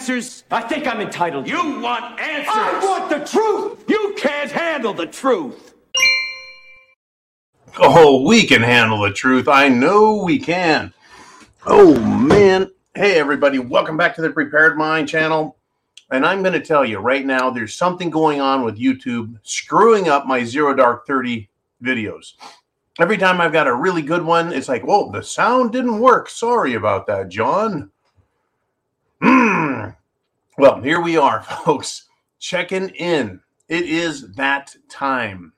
answers? I think I'm entitled. You want answers? I want the truth! You can't handle the truth. Oh, we can handle the truth. I know we can. Oh, man. Hey, everybody. Welcome back to the Prepared Mind channel. And I'm going to tell you right now, there's something going on with YouTube screwing up my Zero Dark 30 videos. Every time I've got a really good one, it's like, whoa, the sound didn't work. Sorry about that, John. Hmm. Well, here we are, folks, checking in. It is that time.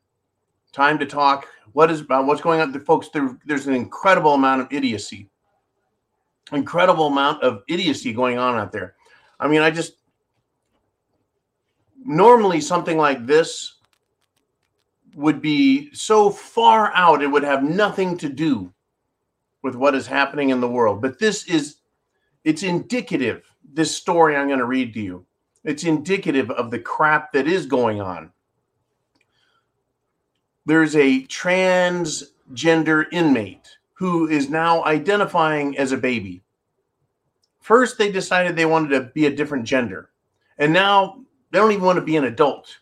Time to talk. What is about what's going on, folks? There, there's an incredible amount of idiocy, incredible amount of idiocy going on out there. I mean, I just normally something like this would be so far out, it would have nothing to do with what is happening in the world. But this is, it's indicative, this story I'm going to read to you. It's indicative of the crap that is going on. There's a transgender inmate who is now identifying as a baby. First, they decided they wanted to be a different gender, and now they don't even want to be an adult.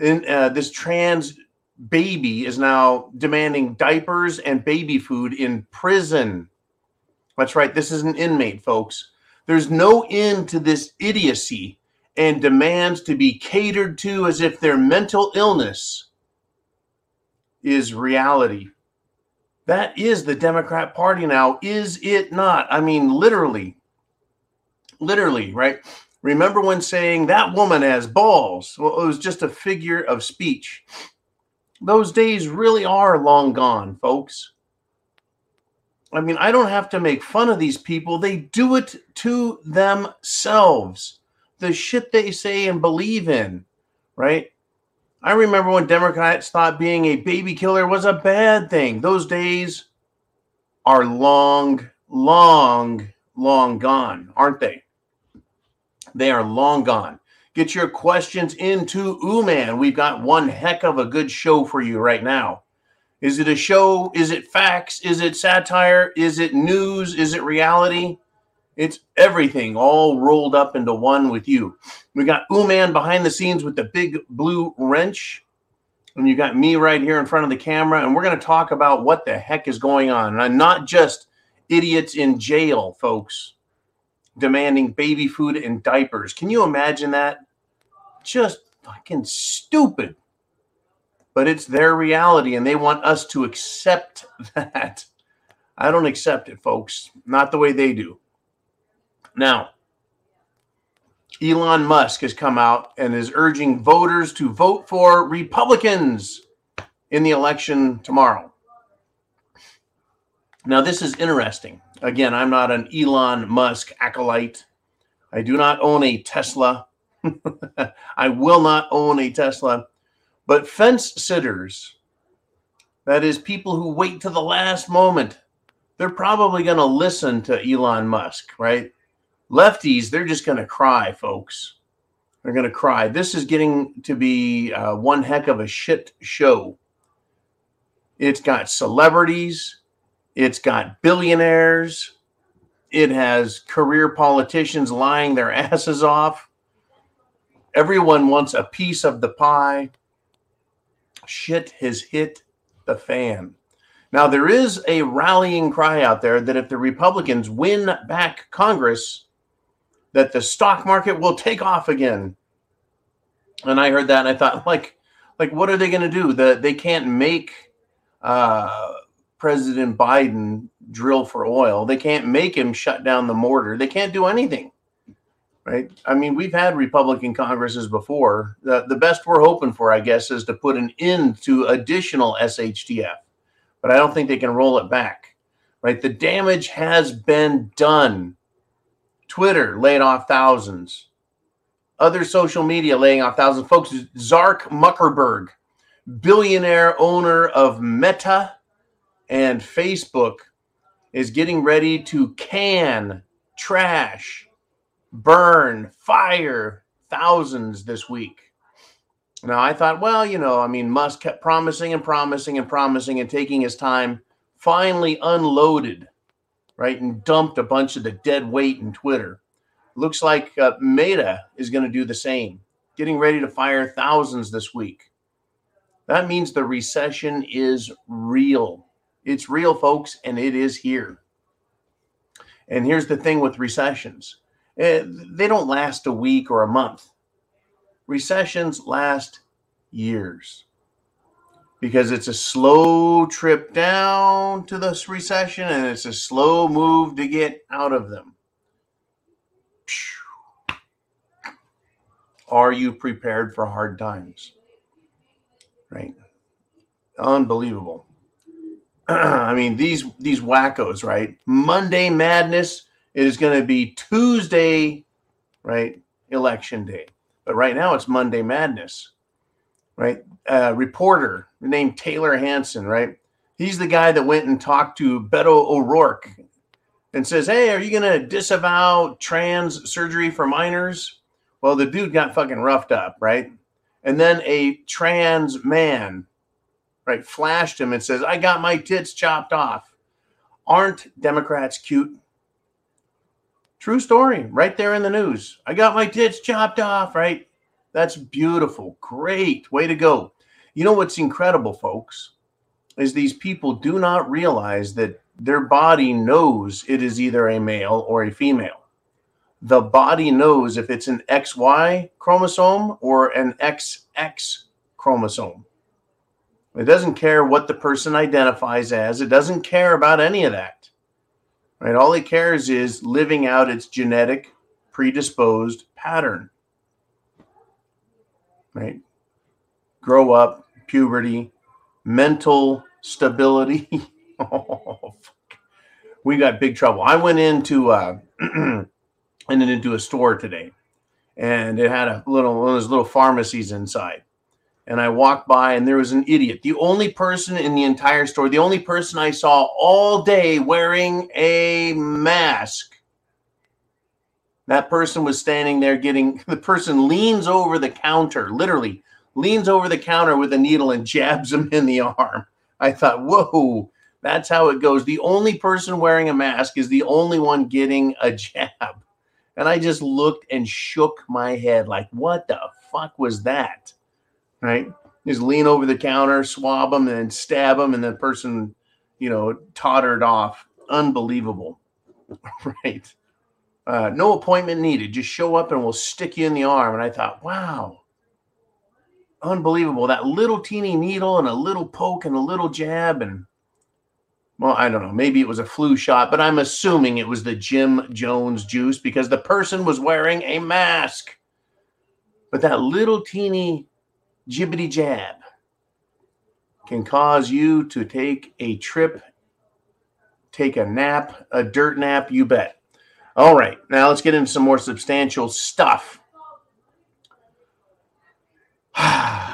And uh, this trans baby is now demanding diapers and baby food in prison. That's right. This is an inmate, folks. There's no end to this idiocy and demands to be catered to as if their mental illness is reality. That is the Democrat Party now, is it not? I mean, literally, literally, right? Remember when saying that woman has balls? Well, it was just a figure of speech. Those days really are long gone, folks. I mean, I don't have to make fun of these people. They do it to themselves. The shit they say and believe in, right? I remember when Democrats thought being a baby killer was a bad thing. Those days are long, long, long gone, aren't they? They are long gone. Get your questions into Ooman. We've got one heck of a good show for you right now. Is it a show? Is it facts? Is it satire? Is it news? Is it reality? It's everything all rolled up into one with you. We got Ooman behind the scenes with the big blue wrench. And you got me right here in front of the camera. And we're going to talk about what the heck is going on. And I'm not just idiots in jail, folks demanding baby food and diapers. Can you imagine that? Just fucking stupid. But it's their reality and they want us to accept that. I don't accept it, folks. Not the way they do. Now, Elon Musk has come out and is urging voters to vote for Republicans in the election tomorrow. Now, this is interesting. Again, I'm not an Elon Musk acolyte. I do not own a Tesla. I will not own a Tesla. But fence sitters, that is, people who wait to the last moment, they're probably going to listen to Elon Musk, right? Lefties, they're just going to cry, folks. They're going to cry. This is getting to be uh, one heck of a shit show. It's got celebrities, it's got billionaires. It has career politicians lying their asses off. Everyone wants a piece of the pie. Shit has hit the fan. Now, there is a rallying cry out there that if the Republicans win back Congress, that the stock market will take off again. And I heard that and I thought, like, like what are they going to do? The, they can't make uh, President Biden drill for oil. They can't make him shut down the mortar. They can't do anything. Right? I mean, we've had Republican Congresses before. The, the best we're hoping for, I guess, is to put an end to additional SHTF. But I don't think they can roll it back. Right? The damage has been done. Twitter laid off thousands. Other social media laying off thousands. Folks, Zark Muckerberg, billionaire owner of Meta, and Facebook is getting ready to can, trash, burn, fire thousands this week. Now, I thought, well, you know, I mean, Musk kept promising and promising and promising and taking his time, finally unloaded, right, and dumped a bunch of the dead weight in Twitter. Looks like uh, Meta is going to do the same, getting ready to fire thousands this week. That means the recession is real. It's real, folks, and it is here. And here's the thing with recessions Uh, they don't last a week or a month, recessions last years because it's a slow trip down to this recession and it's a slow move to get out of them. Are you prepared for hard times? Right? Unbelievable. I mean, these these wackos, right? Monday madness is going to be Tuesday, right? Election day. But right now it's Monday madness, right? A reporter named Taylor Hanson, right? He's the guy that went and talked to Beto O'Rourke and says, Hey, are you going to disavow trans surgery for minors? Well, the dude got fucking roughed up, right? And then a trans man, right, flashed him and says, I got my tits chopped off. Aren't Democrats cute? True story, right there in the news. I got my tits chopped off, right? That's beautiful. Great. Way to go. You know what's incredible, folks, is these people do not realize that their body knows it is either a male or a female. The body knows if it's an XY chromosome or an XX chromosome. It doesn't care what the person identifies as, it doesn't care about any of that. Right? All it cares is living out its genetic predisposed pattern. Right? Grow up, puberty, mental stability. oh, we got big trouble. I went into uh, and into a store today, and it had a little one of those little pharmacies inside. And I walked by, and there was an idiot. The only person in the entire store, the only person I saw all day wearing a mask. That person was standing there getting. The person leans over the counter, literally leans over the counter with a needle and jabs him in the arm. I thought, whoa, that's how it goes. The only person wearing a mask is the only one getting a jab. And I just looked and shook my head like, what the fuck was that? Right? Just lean over the counter, swab them, and stab them, and the person, you know, tottered off. Unbelievable. right. Uh, no appointment needed. Just show up and we'll stick you in the arm. And I thought, wow, unbelievable. That little teeny needle and a little poke and a little jab. And well, I don't know. Maybe it was a flu shot, but I'm assuming it was the Jim Jones juice because the person was wearing a mask. But that little teeny jibbity jab can cause you to take a trip, take a nap, a dirt nap, you bet. All right, now let's get into some more substantial stuff.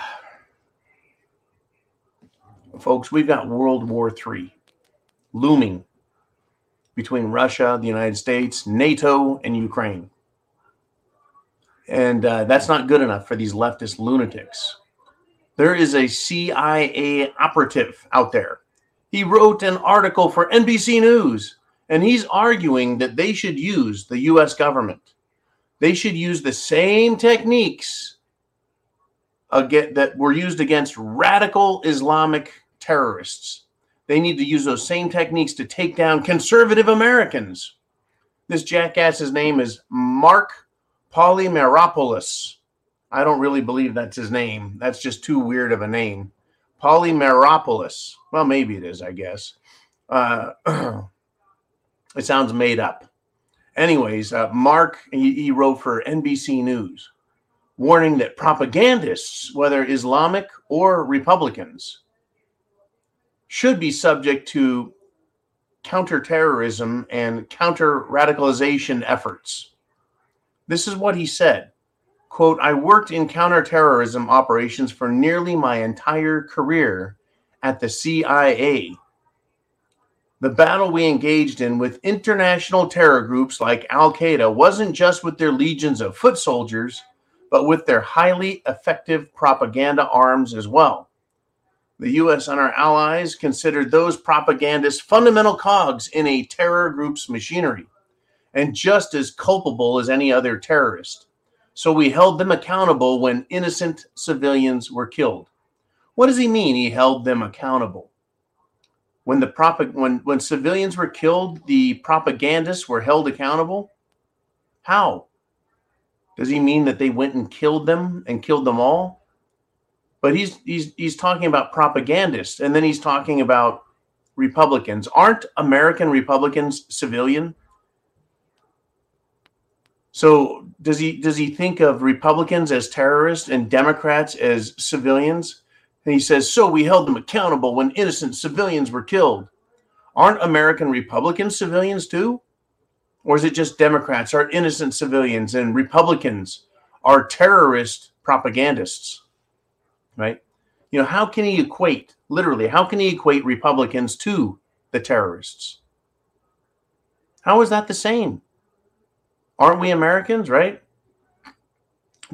Folks, we've got World War III looming between Russia, the United States, NATO, and Ukraine. And uh, that's not good enough for these leftist lunatics. There is a CIA operative out there. He wrote an article for NBC News, and he's arguing that they should use the US government. They should use the same techniques again, that were used against radical Islamic terrorists. They need to use those same techniques to take down conservative Americans. This jackass's name is Mark Polymeropoulos. I don't really believe that's his name. That's just too weird of a name. Polymeropoulos. Well, maybe it is, I guess. Uh, it sounds made up. Anyways, uh, Mark, he, he wrote for NBC News warning that propagandists, whether Islamic or Republicans, should be subject to counterterrorism and counter radicalization efforts. This is what he said quote i worked in counterterrorism operations for nearly my entire career at the cia the battle we engaged in with international terror groups like al qaeda wasn't just with their legions of foot soldiers but with their highly effective propaganda arms as well. The US and our allies considered those propagandists fundamental cogs in a terror group's machinery. And just as culpable as any other terrorist. So we held them accountable when innocent civilians were killed. What does he mean? He held them accountable. When the prop- when when civilians were killed, the propagandists were held accountable. How? Does he mean that they went and killed them and killed them all? But he's he's he's talking about propagandists, and then he's talking about Republicans. Aren't American Republicans civilian? So does he does he think of Republicans as terrorists and Democrats as civilians? And he says, so we held them accountable when innocent civilians were killed. Aren't American Republicans civilians too? Or is it just Democrats are innocent civilians and Republicans are terrorist propagandists? Right? You know, how can he equate, literally, how can he equate Republicans to the terrorists? How is that the same? Aren't we Americans, right?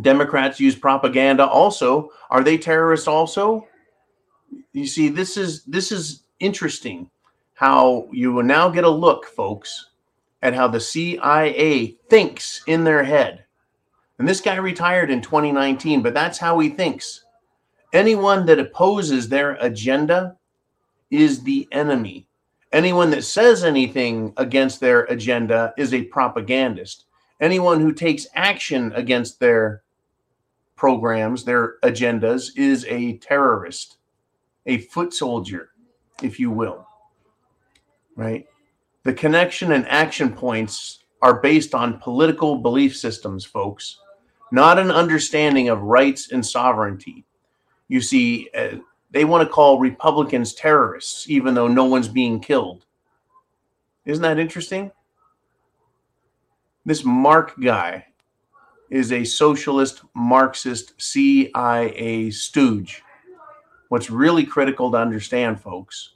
Democrats use propaganda also. Are they terrorists also? You see, this is this is interesting how you will now get a look, folks, at how the CIA thinks in their head. And this guy retired in 2019, but that's how he thinks. Anyone that opposes their agenda is the enemy. Anyone that says anything against their agenda is a propagandist. Anyone who takes action against their programs, their agendas, is a terrorist, a foot soldier, if you will. Right? The connection and action points are based on political belief systems, folks, not an understanding of rights and sovereignty. You see, uh, they want to call Republicans terrorists, even though no one's being killed. Isn't that interesting? This Mark guy is a socialist, Marxist, CIA stooge. What's really critical to understand, folks,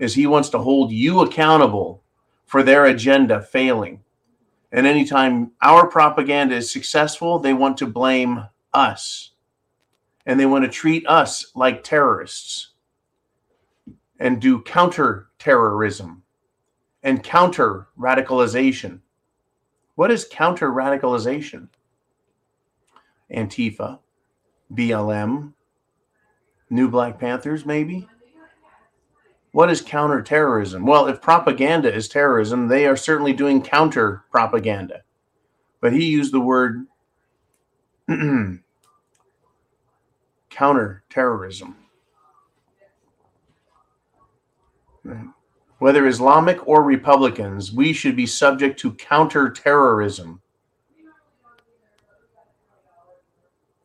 is he wants to hold you accountable for their agenda failing. And anytime our propaganda is successful, they want to blame us. And they want to treat us like terrorists and do counter terrorism and counter radicalization. What is counter radicalization? Antifa, BLM, New Black Panthers, maybe? What is counterterrorism? Well, if propaganda is terrorism, they are certainly doing counter propaganda. But he used the word counterterrorism. Whether Islamic or Republicans, we should be subject to counterterrorism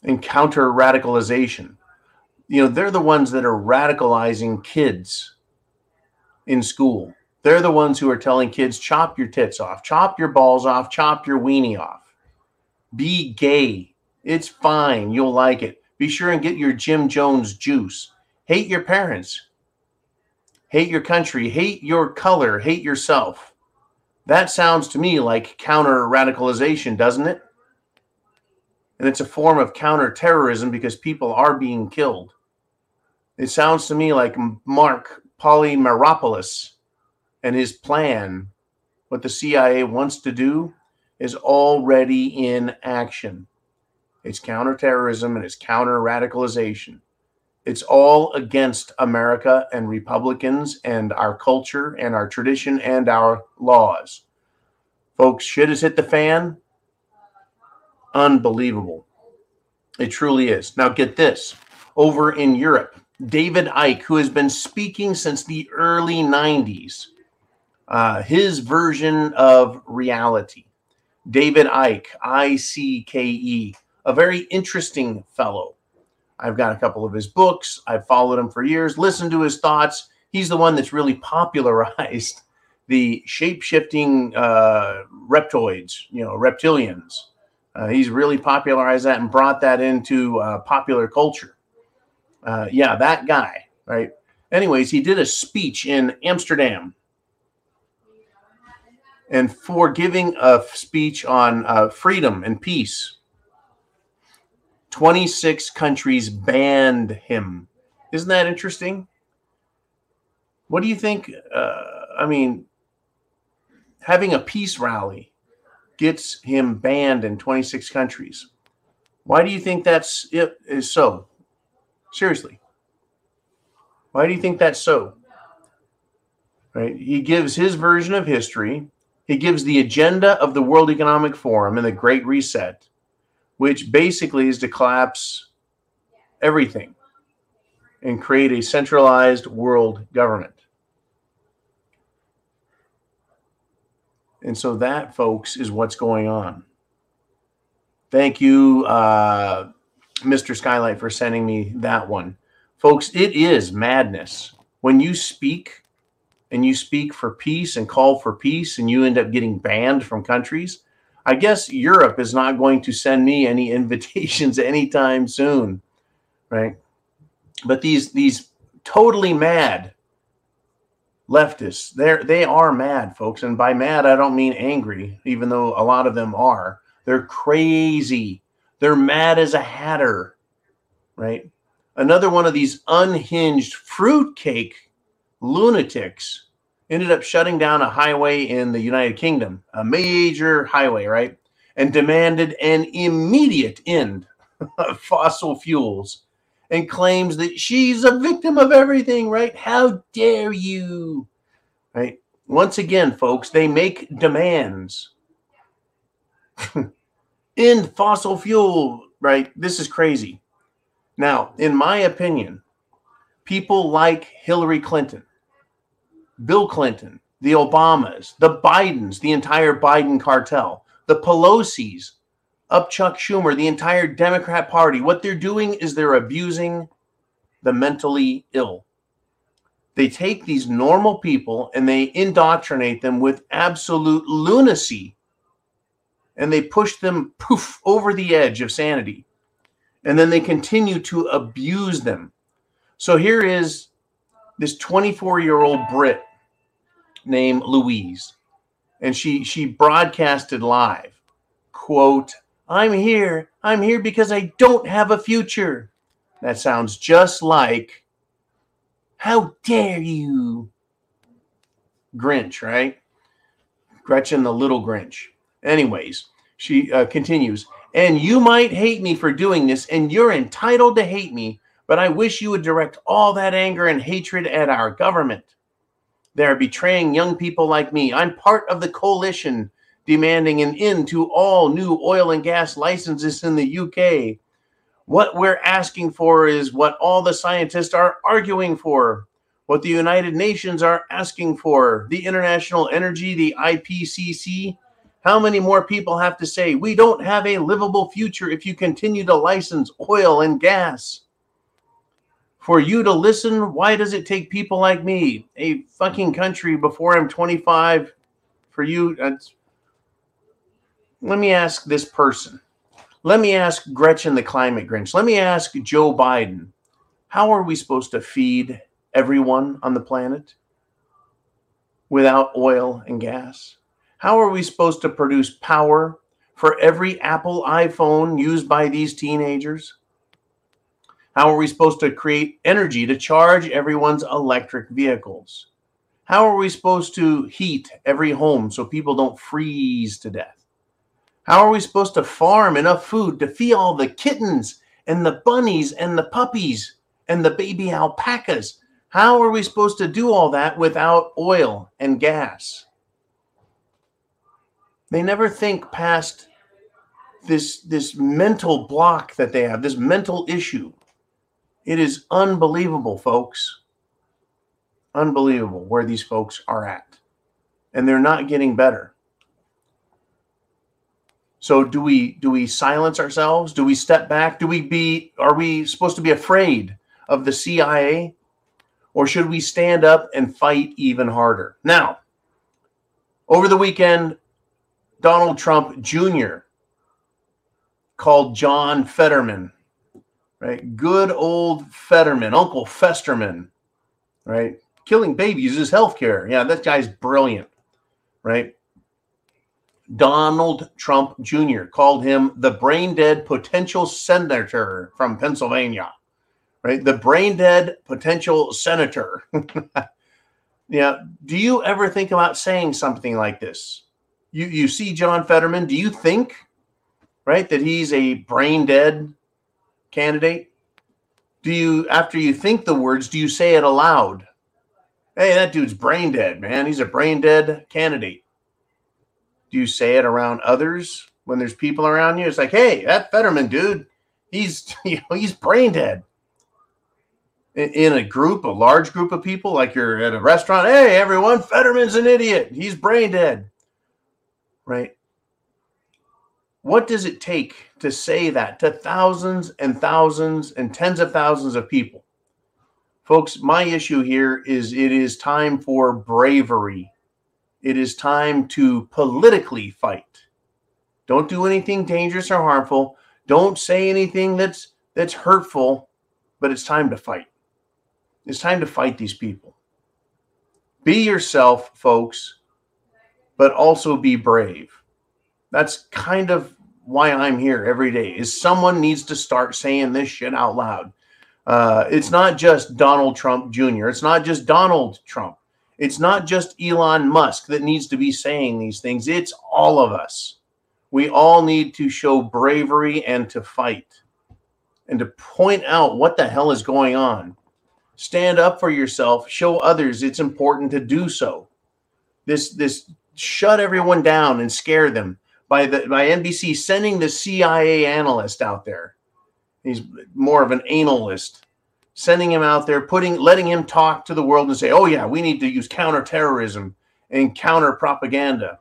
and counter radicalization. You know, they're the ones that are radicalizing kids in school. They're the ones who are telling kids, chop your tits off, chop your balls off, chop your weenie off. Be gay. It's fine. You'll like it. Be sure and get your Jim Jones juice. Hate your parents. Hate your country. Hate your color. Hate yourself. That sounds to me like counter radicalization, doesn't it? And it's a form of counterterrorism because people are being killed. It sounds to me like Mark Polymeropoulos and his plan, what the CIA wants to do, is already in action. It's counterterrorism and it's counter radicalization. It's all against America and Republicans and our culture and our tradition and our laws. Folks, shit has hit the fan. Unbelievable. It truly is. Now, get this over in Europe, David Icke, who has been speaking since the early 90s, uh, his version of reality. David Icke, I C K E, a very interesting fellow. I've got a couple of his books. I've followed him for years, listened to his thoughts. He's the one that's really popularized the shape shifting uh, reptoids, you know, reptilians. Uh, he's really popularized that and brought that into uh, popular culture. Uh, yeah, that guy, right? Anyways, he did a speech in Amsterdam. And for giving a speech on uh, freedom and peace, 26 countries banned him. Isn't that interesting? What do you think? Uh, I mean, having a peace rally gets him banned in 26 countries. Why do you think that's it is so? Seriously. Why do you think that's so? Right? He gives his version of history. He gives the agenda of the World Economic Forum and the Great Reset, which basically is to collapse everything and create a centralized world government. And so that, folks, is what's going on. Thank you, uh, Mr. Skylight, for sending me that one. Folks, it is madness. When you speak and you speak for peace and call for peace and you end up getting banned from countries, I guess Europe is not going to send me any invitations anytime soon, right? But these these totally mad leftists, they're they are mad, folks. And by mad, I don't mean angry, even though a lot of them are. They're crazy. They're mad as a hatter, right? another one of these unhinged fruitcake lunatics ended up shutting down a highway in the United Kingdom, a major highway, right? And demanded an immediate end of fossil fuels and claims that she's a victim of everything, right? How dare you? Right? Once again, folks, they make demands. End fossil fuel, right? This is crazy. Now, in my opinion, people like Hillary Clinton, Bill Clinton, the Obamas, the Bidens, the entire Biden cartel, the Pelosi's, up Chuck Schumer, the entire Democrat Party, what they're doing is they're abusing the mentally ill. They take these normal people and they indoctrinate them with absolute lunacy and they push them poof over the edge of sanity and then they continue to abuse them. So here is this 24 year old Brit named Louise, and she she broadcasted live, quote, "I'm here, I'm here because I don't have a future." That sounds just like, "How dare you?" Grinch, right? Gretchen the little Grinch. Anyways, she uh, continues. And you might hate me for doing this, and you're entitled to hate me, but I wish you would direct all that anger and hatred at our government. They're betraying young people like me. I'm part of the coalition demanding an end to all new oil and gas licenses in the UK. What we're asking for is what all the scientists are arguing for, what the United Nations are asking for, the International Energy, the IPCC, how many more people have to say, we don't have a livable future if you continue to license oil and gas? For you to listen, why does it take people like me, a fucking country before I'm 25, for you? That's... Let me ask this person. Let me ask Gretchen the climate Grinch. Let me ask Joe Biden. How are we supposed to feed everyone on the planet without oil and gas? How are we supposed to produce power for every Apple iPhone used by these teenagers? How are we supposed to create energy to charge everyone's electric vehicles? How are we supposed to heat every home so people don't freeze to death? How are we supposed to farm enough food to feed all the kittens and the bunnies and the puppies and the baby alpacas? How are we supposed to do all that without oil and gas? They never think past this this mental block that they have, this mental issue. It is unbelievable, folks. Unbelievable where these folks are at. And they're not getting better. So do we do we silence ourselves? Do we step back? Do we be are we supposed to be afraid of the CIA? Or should we stand up and fight even harder? Now, over the weekend, Donald Trump Jr. called John Fetterman, right? Good old Fetterman, Uncle Festerman, right? Killing babies is healthcare. Yeah, that guy's brilliant, right? Donald Trump Jr. called him the brain dead potential senator from Pennsylvania, right? The brain dead potential senator. yeah. Do you ever think about saying something like this? You you see John Fetterman, do you think right that he's a brain dead candidate? Do you after you think the words, do you say it aloud? Hey, that dude's brain dead, man. He's a brain dead candidate. Do you say it around others when there's people around you? It's like, hey, that Fetterman dude, he's you know, he's brain dead in a group, a large group of people, like you're at a restaurant, hey, everyone, Fetterman's an idiot. He's brain dead. Right? What does it take to say that to thousands and thousands and tens of thousands of people? Folks, my issue here is it is time for bravery. It is time to politically fight. Don't do anything dangerous or harmful. Don't say anything that's that's hurtful, but it's time to fight. It's time to fight these people. Be yourself, folks, but also be brave. That's kind of why I'm here every day. Is someone needs to start saying this shit out loud. Uh, it's not just Donald Trump Jr. It's not just Donald Trump. It's not just Elon Musk that needs to be saying these things. It's all of us. We all need to show bravery and to fight and to point out what the hell is going on stand up for yourself show others it's important to do so this this shut everyone down and scare them by the by NBC sending the CIA analyst out there. He's more of an analyst. Sending him out there putting letting him talk to the world and say oh yeah we need to use counterterrorism and counter propaganda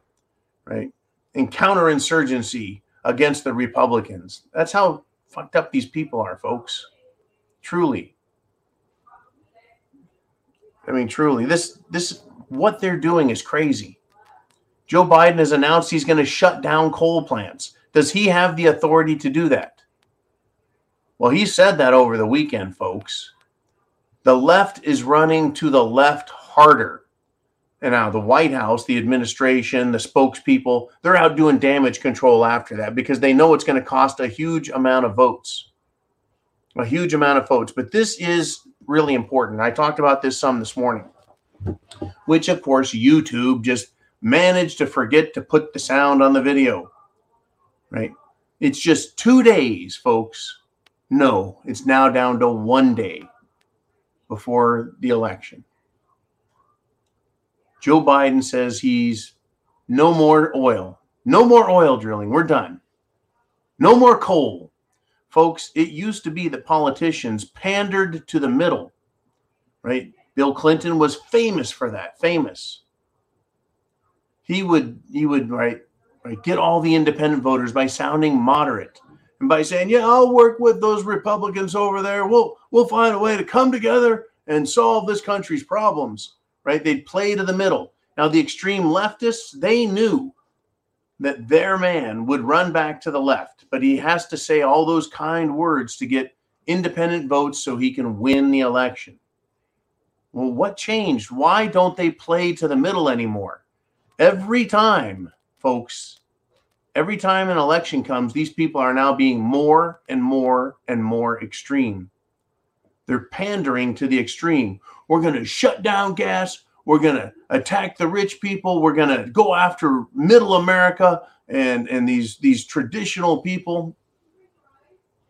right? And counterinsurgency against the republicans. That's how fucked up these people are folks. Truly. I mean, truly, this this what they're doing is crazy. Joe Biden has announced he's going to shut down coal plants. Does he have the authority to do that? Well, he said that over the weekend, folks. The left is running to the left harder. And now the White House, the administration, the spokespeople, they're out doing damage control after that because they know it's going to cost a huge amount of votes. A huge amount of votes. But this is really important. I talked about this some this morning, which of course YouTube just managed to forget to put the sound on the video. Right? It's just two days, folks. No, it's now down to one day before the election. Joe Biden says he's no more oil, no more oil drilling. We're done. No more coal. Folks, it used to be that politicians pandered to the middle, right? Bill Clinton was famous for that, famous. He would he would right, right get all the independent voters by sounding moderate and by saying, "Yeah, I'll work with those Republicans over there. We'll we'll find a way to come together and solve this country's problems." Right? They'd play to the middle. Now the extreme leftists, they knew that their man would run back to the left, but he has to say all those kind words to get independent votes so he can win the election. Well, what changed? Why don't they play to the middle anymore? Every time, folks, every time an election comes, these people are now being more and more and more extreme. They're pandering to the extreme. We're going to shut down gas. We're going to attack the rich people. We're going to go after middle America and, and these, these traditional people.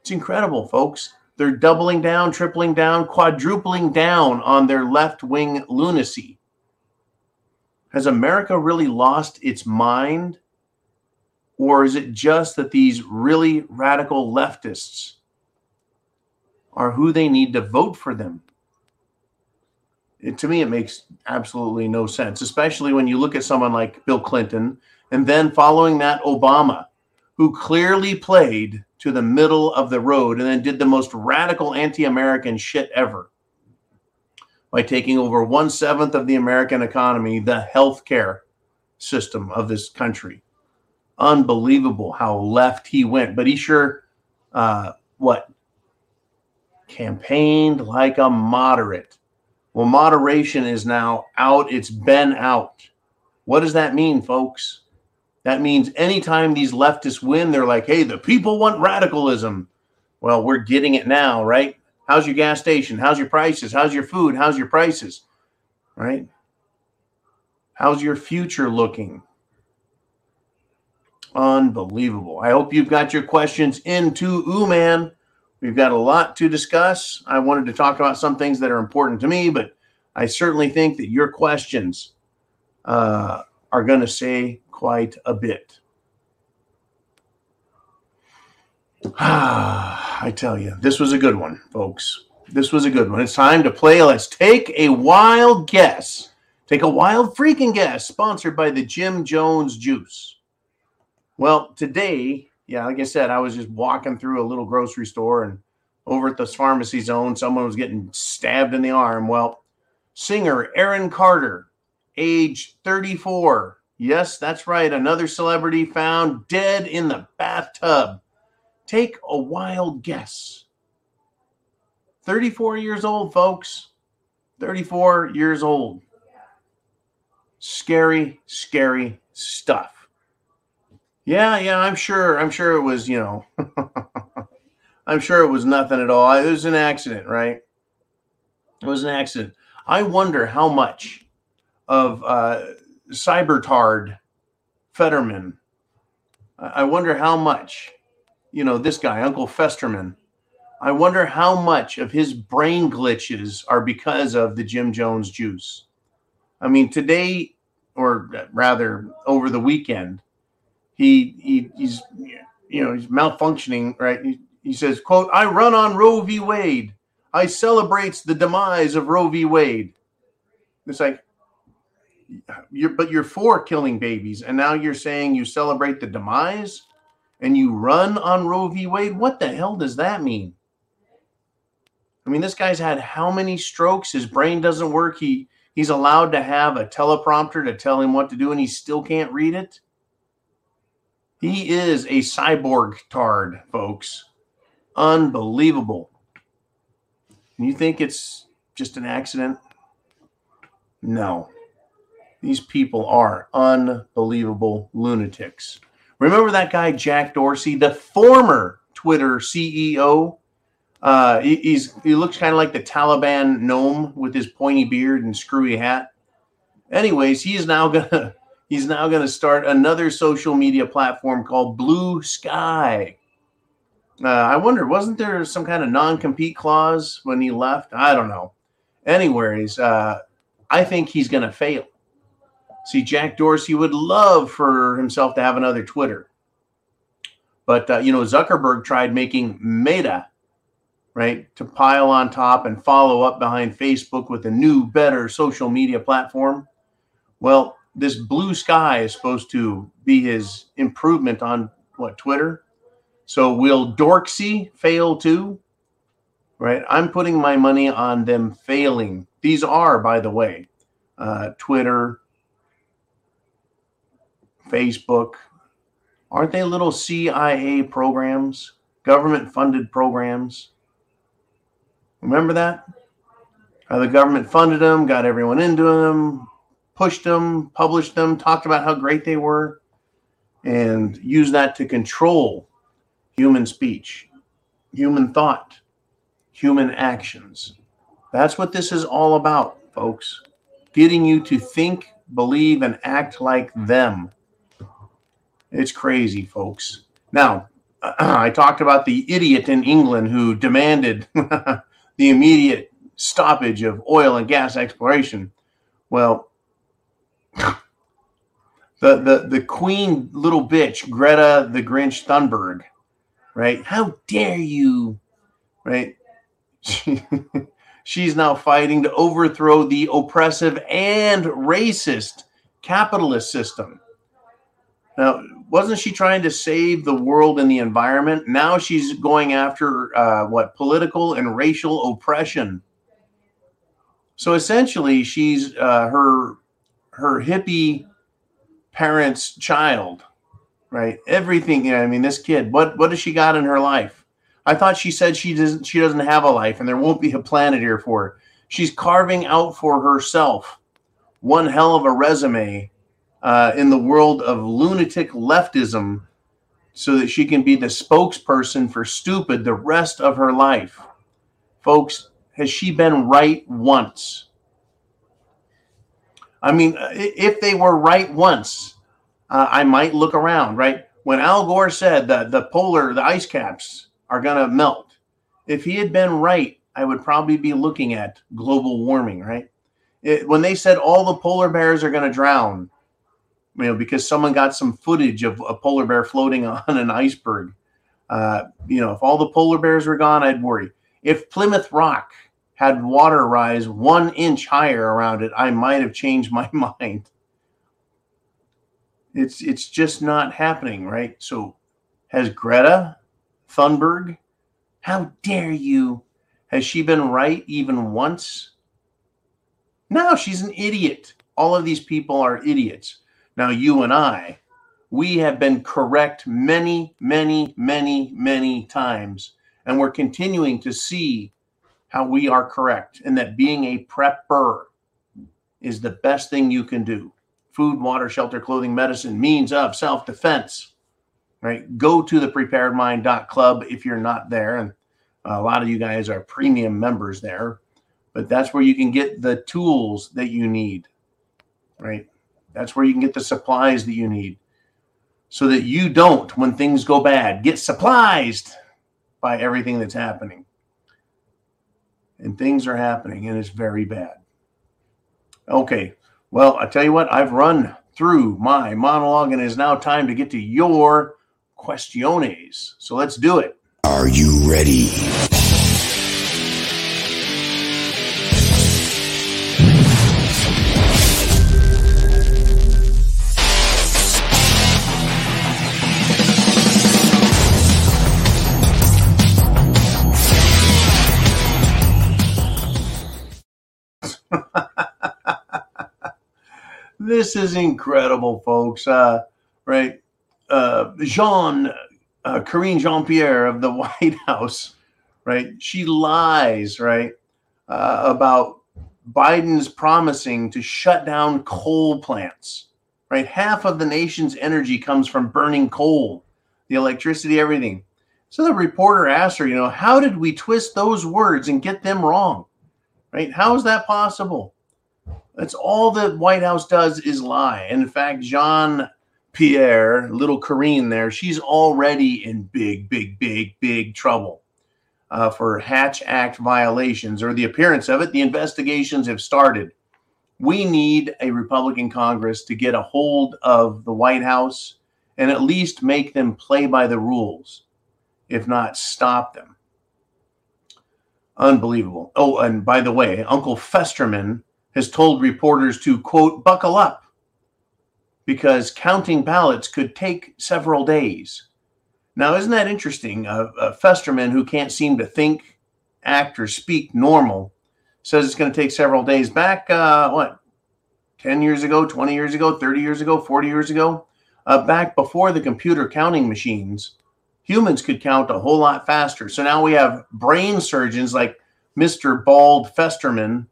It's incredible, folks. They're doubling down, tripling down, quadrupling down on their left wing lunacy. Has America really lost its mind? Or is it just that these really radical leftists are who they need to vote for them? it, to me, it makes absolutely no sense, especially when you look at someone like Bill Clinton and then following that, Obama, who clearly played to the middle of the road and then did the most radical anti American shit ever by taking over one seventh of the American economy, the healthcare system of this country. Unbelievable how left he went, but he sure, uh, what, campaigned like a moderate well, moderation is now out. It's been out. What does that mean, folks? That means anytime these leftists win, they're like, hey, the people want radicalism. Well, we're getting it now, right? How's your gas station? How's your prices? How's your food? How's your prices? Right? How's your future looking? Unbelievable. I hope you've got your questions into Ooman. We've got a lot to discuss. I wanted to talk about some things that are important to me, but I certainly think that your questions uh, are going to say quite a bit. Ah, I tell you, this was a good one, folks. This was a good one. It's time to play. Let's take a wild guess. Take a wild freaking guess, sponsored by the Jim Jones Juice. Well, today, yeah, like I said, I was just walking through a little grocery store and over at this pharmacy zone, someone was getting stabbed in the arm. Well, singer Aaron Carter, age 34. Yes, that's right. Another celebrity found dead in the bathtub. Take a wild guess. 34 years old, folks. 34 years old. Scary, scary stuff. Yeah, yeah, I'm sure. I'm sure it was, you know, I'm sure it was nothing at all. It was an accident, right? It was an accident. I wonder how much of uh, Cybertard Fetterman, I wonder how much, you know, this guy, Uncle Festerman, I wonder how much of his brain glitches are because of the Jim Jones juice. I mean, today, or rather over the weekend, he, he he's you know he's malfunctioning, right? He, he says, "quote I run on Roe v. Wade. I celebrates the demise of Roe v. Wade." It's like, you're but you're for killing babies, and now you're saying you celebrate the demise, and you run on Roe v. Wade. What the hell does that mean? I mean, this guy's had how many strokes? His brain doesn't work. He he's allowed to have a teleprompter to tell him what to do, and he still can't read it. He is a cyborg tard, folks. Unbelievable. You think it's just an accident? No. These people are unbelievable lunatics. Remember that guy, Jack Dorsey, the former Twitter CEO? Uh, he, he's he looks kind of like the Taliban gnome with his pointy beard and screwy hat. Anyways, he's now gonna he's now gonna start another social media platform called Bluesky. Uh, I wonder, wasn't there some kind of non-compete clause when he left? I don't know. Anyways, uh, I think he's gonna fail. See, Jack Dorsey would love for himself to have another Twitter, but uh, you know Zuckerberg tried making Meta right? To pile on top and follow up behind Facebook with a new, better social media platform. Well, this Bluesky is supposed to be his improvement on what Twitter. So will Dorksy fail too? Right? I'm putting my money on them failing. These are, by the way, uh, Twitter, Facebook. Aren't they little CIA programs, government funded programs? Remember that? How the government funded them, got everyone into them, pushed them, published them, talked about how great they were, and used that to control human speech, human thought, human actions. That's what this is all about, folks. Getting you to think, believe, and act like them. It's crazy, folks. Now, I talked about the idiot in England who demanded the immediate stoppage of oil and gas exploration. Well, the the the queen little bitch Greta the Grinch Thunberg, right? How dare you, right? She, she's now fighting to overthrow the oppressive and racist capitalist system. Now, wasn't she trying to save the world and the environment? Now she's going after uh, what political and racial oppression. So essentially, she's uh, her her hippie parents' child, right? Everything. I mean, this kid. What what does she got in her life? I thought she said she doesn't she doesn't have a life, and there won't be a planet here for her. She's carving out for herself one hell of a resume uh, in the world of lunatic leftism so that she can be the spokesperson for stupid the rest of her life. Folks, has she been right once? I mean, if they were right once, uh, I might look around, right? when Al Gore said that the polar, the ice caps are going to melt, if he had been right, I would probably be looking at global warming, right? It, when they said all the polar bears are going to drown, you know, because someone got some footage of a polar bear floating on an iceberg, uh, you know, if all the polar bears were gone, I'd worry. If Plymouth Rock had water rise one inch higher around it, I might have changed my mind. It's it's just not happening, right? So has Greta Thunberg, how dare you? Has she been right even once? No, she's an idiot. All of these people are idiots. Now, you and I, we have been correct many, many, many, many times. And we're continuing to see how we are correct and that being a prepper is the best thing you can do. Food, water, shelter, clothing, medicine, means of self defense. Right? Go to the preparedmind.club if you're not there. And a lot of you guys are premium members there, but that's where you can get the tools that you need. Right? That's where you can get the supplies that you need so that you don't, when things go bad, get surprised by everything that's happening. And things are happening, and it's very bad. Okay, well, I tell you what, I've run through my monologue, and it is now time to get to your questiones. So let's do it. Are you ready? This is incredible, folks. Uh, right? Uh, Jean, uh, Karine Jean Pierre of the White House, right? She lies, right, uh, about Biden's promising to shut down coal plants, right? Half of the nation's energy comes from burning coal, the electricity, everything. So the reporter asked her, you know, how did we twist those words and get them wrong? Right? How is that possible? That's all the White House does is lie. And in fact, Jean Pierre, little Karine there, she's already in big, big, big, big trouble uh, for Hatch Act violations or the appearance of it. The investigations have started. We need a Republican Congress to get a hold of the White House and at least make them play by the rules, if not stop them. Unbelievable. Oh, and by the way, Uncle Festerman has told reporters to, quote, buckle up because counting ballots could take several days. Now, isn't that interesting? A, a Festerman who can't seem to think, act, or speak normal says it's going to take several days. Back, uh, what, 10 years ago, 20 years ago, 30 years ago, 40 years ago, uh, back before the computer counting machines, humans could count a whole lot faster. So now we have brain surgeons like Mr. Bald Festerman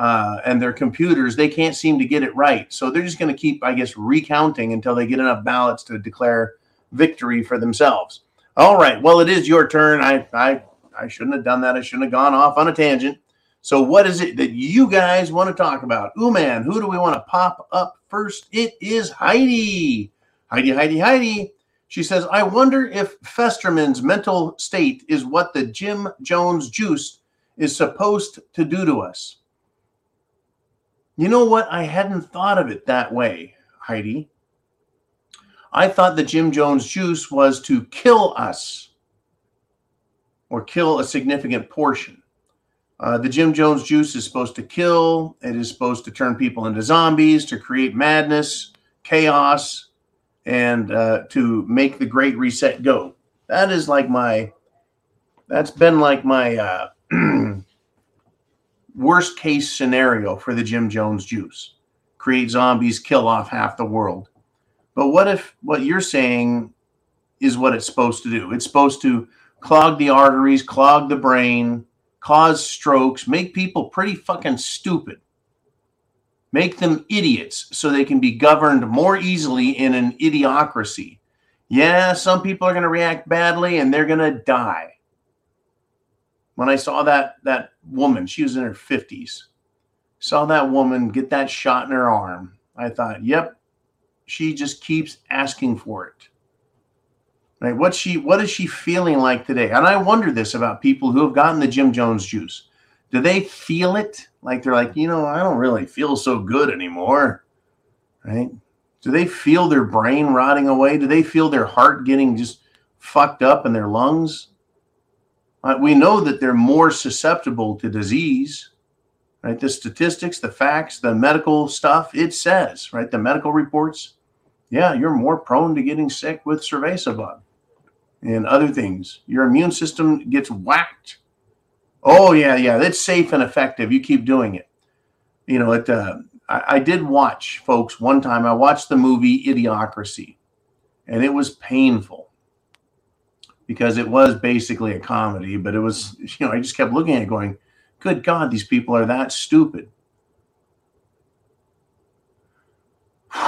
uh, and their computers, they can't seem to get it right. So they're just going to keep, I guess, recounting until they get enough ballots to declare victory for themselves. All right. Well, it is your turn. I, I, I shouldn't have done that. I shouldn't have gone off on a tangent. So, what is it that you guys want to talk about? Ooh, man, who do we want to pop up first? It is Heidi. Heidi, Heidi, Heidi. She says, I wonder if Festerman's mental state is what the Jim Jones juice is supposed to do to us. You know what? I hadn't thought of it that way, Heidi. I thought the Jim Jones juice was to kill us or kill a significant portion. Uh, the Jim Jones juice is supposed to kill, it is supposed to turn people into zombies, to create madness, chaos, and uh, to make the great reset go. That is like my, that's been like my uh, worst case scenario for the Jim Jones juice create zombies, kill off half the world. But what if what you're saying is what it's supposed to do? It's supposed to clog the arteries, clog the brain, cause strokes, make people pretty fucking stupid, make them idiots so they can be governed more easily in an idiocracy. Yeah, some people are going to react badly and they're going to die when I saw that that woman, she was in her 50s, saw that woman get that shot in her arm, I thought, yep, she just keeps asking for it. Right? What's she what is she feeling like today? And I wonder this about people who have gotten the Jim Jones juice. Do they feel it? Like they're like, you know, I don't really feel so good anymore. Right? Do they feel their brain rotting away? Do they feel their heart getting just fucked up in their lungs? Uh, we know that they're more susceptible to disease, right? The statistics, the facts, the medical stuff, it says, right? The medical reports, yeah, you're more prone to getting sick with cerveza bug and other things. Your immune system gets whacked. Oh yeah, yeah, that's safe and effective. You keep doing it. You know, it. Uh, I, I did watch, folks. One time, I watched the movie Idiocracy, and it was painful because it was basically a comedy. But it was, you know, I just kept looking at it, going, "Good God, these people are that stupid."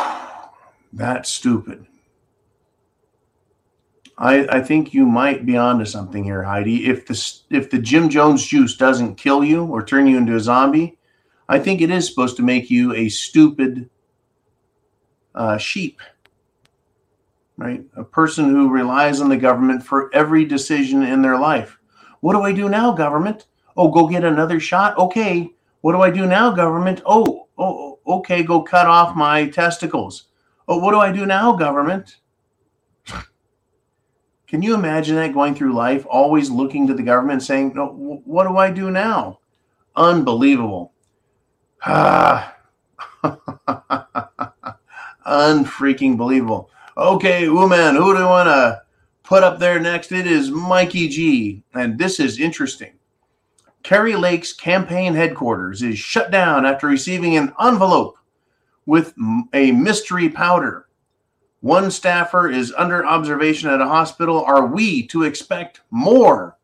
that stupid. I, I think you might be onto something here, Heidi. If the if the Jim Jones juice doesn't kill you or turn you into a zombie, I think it is supposed to make you a stupid uh, sheep, right? A person who relies on the government for every decision in their life. What do I do now, government? Oh, go get another shot. Okay. What do I do now, government? Oh, oh, okay. Go cut off my testicles. Oh, what do I do now, government? Can you imagine that going through life, always looking to the government saying, no, what do I do now? Unbelievable. Ah. Unfreaking believable. Okay, woman, who do you want to put up there next? It is Mikey G. And this is interesting. Kari Lake's campaign headquarters is shut down after receiving an envelope with a mystery powder one staffer is under observation at a hospital. Are we to expect more?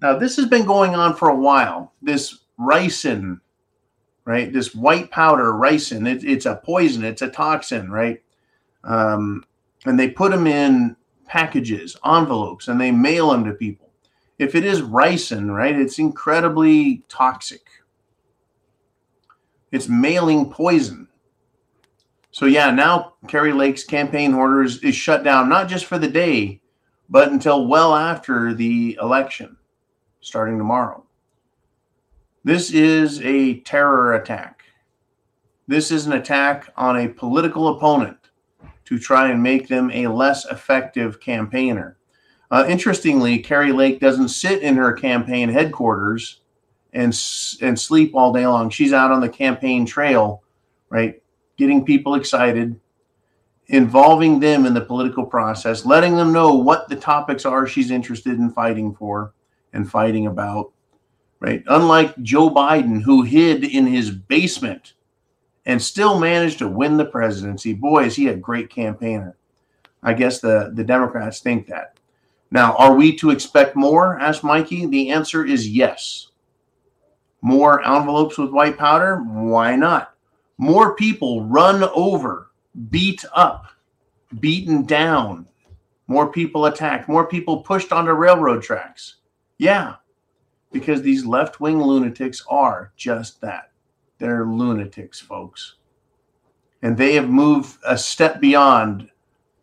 Now, this has been going on for a while. This ricin, right? This white powder, ricin, it, it's a poison, it's a toxin, right? Um, and they put them in packages, envelopes, and they mail them to people. If it is ricin, right, it's incredibly toxic. It's mailing poison. So yeah, now Kari Lake's campaign orders is shut down not just for the day, but until well after the election, starting tomorrow. This is a terror attack. This is an attack on a political opponent to try and make them a less effective campaigner. Uh, interestingly, Kari Lake doesn't sit in her campaign headquarters and and sleep all day long. She's out on the campaign trail, right, getting people excited, involving them in the political process, letting them know what the topics are she's interested in fighting for and fighting about. Right? Unlike Joe Biden, who hid in his basement and still managed to win the presidency. Boy, is he a great campaigner. I guess the, the Democrats think that. Now, are we to expect more? asked Mikey. The answer is yes. More envelopes with white powder? Why not? more people run over, beat up, beaten down, more people attacked, more people pushed onto railroad tracks. Yeah, because these left wing lunatics are just that. They're lunatics, folks. And they have moved a step beyond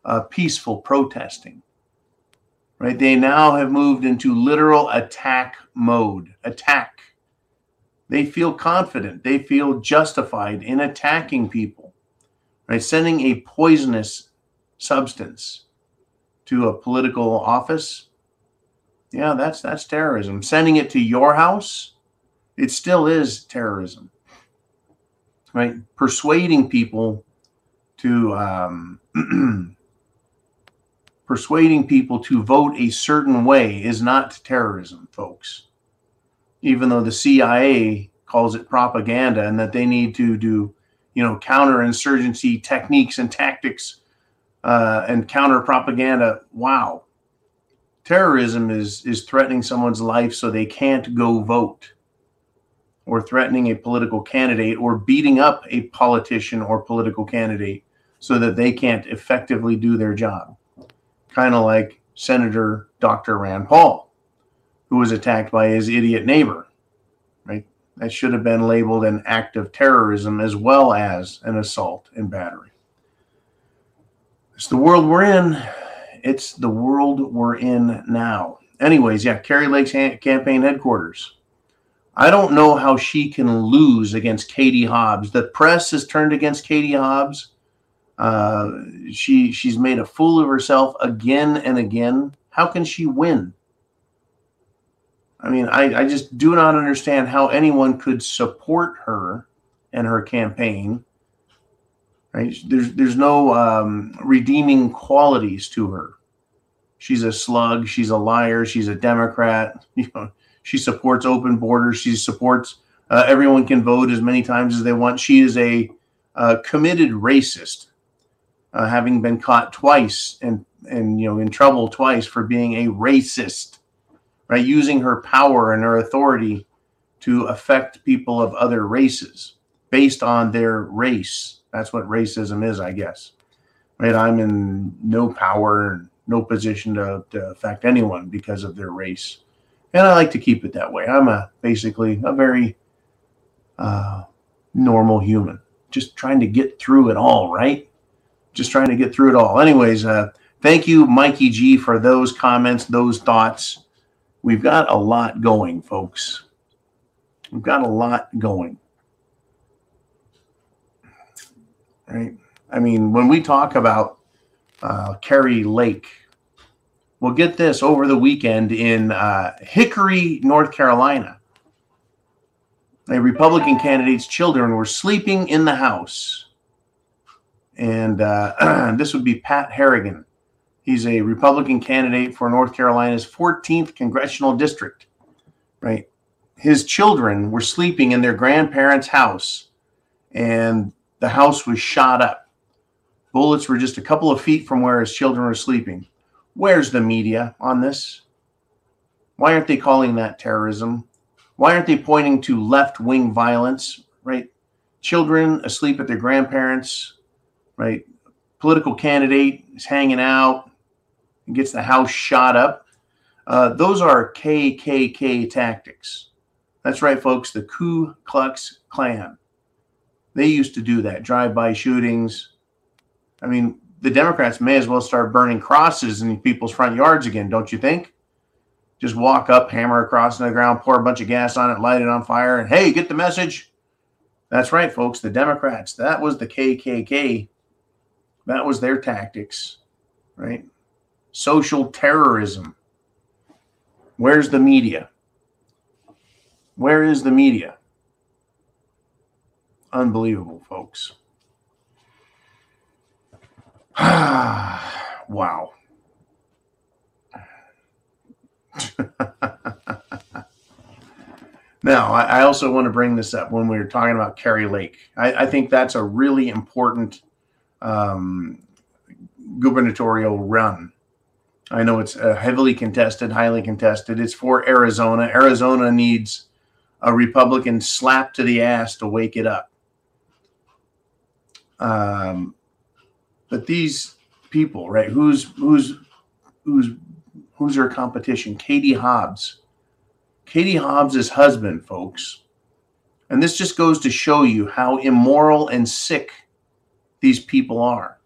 uh, peaceful protesting. Right? They now have moved into literal attack mode. Attack they feel confident. They feel justified in attacking people, right? Sending a poisonous substance to a political office. Yeah, that's that's terrorism. Sending it to your house, it still is terrorism, right? Persuading people to um, persuading people to vote a certain way is not terrorism, folks even though the CIA calls it propaganda and that they need to do, you know, counterinsurgency techniques and tactics uh, and counter propaganda. Wow. Terrorism is is threatening someone's life so they can't go vote, or threatening a political candidate, or beating up a politician or political candidate so that they can't effectively do their job. Kind of like Senator Dr. Rand Paul who was attacked by his idiot neighbor. Right? That should have been labeled an act of terrorism as well as an assault and battery. It's the world we're in, it's the world we're in now. Anyways, yeah, Kari Lake's campaign headquarters. I don't know how she can lose against Katie Hobbs. The press has turned against Katie Hobbs. Uh, she she's made a fool of herself again and again. How can she win? I mean, I, I just do not understand how anyone could support her and her campaign. Right? There's there's no um, redeeming qualities to her. She's a slug. She's a liar. She's a Democrat. You know, she supports open borders. She supports uh, everyone can vote as many times as they want. She is a uh, committed racist, uh, having been caught twice and and you know in trouble twice for being a racist, right? Using her power and her authority to affect people of other races based on their race. That's what racism is, I guess. Right? I'm in no power, no position to, to affect anyone because of their race and I like to keep it that way. I'm a basically a very uh, normal human, just trying to get through it all, right? Just trying to get through it all. Anyways, uh, thank you, Mikey G, for those comments, those thoughts. We've got a lot going, folks. We've got a lot going. Right? I mean, when we talk about uh, Kari Lake, well, get this over the weekend in uh, Hickory, North Carolina. A Republican candidate's children were sleeping in the house. And uh, this would be Pat Harrigan. He's a Republican candidate for North Carolina's 14th congressional district, right? His children were sleeping in their grandparents' house, and the house was shot up. Bullets were just a couple of feet from where his children were sleeping. Where's the media on this? Why aren't they calling that terrorism? Why aren't they pointing to left wing violence, right? Children asleep at their grandparents, right? Political candidate is hanging out and gets the house shot up. Uh, those are KKK tactics. That's right, folks. The Ku Klux Klan. They used to do that drive by shootings. I mean, the Democrats may as well start burning crosses in people's front yards again, don't you think? Just walk up, hammer a cross in the ground, pour a bunch of gas on it, light it on fire, and hey, get the message. That's right, folks. The Democrats, that was the KKK. That was their tactics, right? Social terrorism. Where's the media? Where is the media? Unbelievable, folks. wow. now, I, also want to bring this up when we were talking about Kari Lake. I, I think that's a really important um, gubernatorial run. I know it's uh, heavily contested, highly contested. It's for Arizona. Arizona needs a Republican slap to the ass to wake it up. Um, but these people, right? Who's who's who's who's their competition? Katie Hobbs. Katie Hobbs' husband, folks. And this just goes to show you how immoral and sick these people are.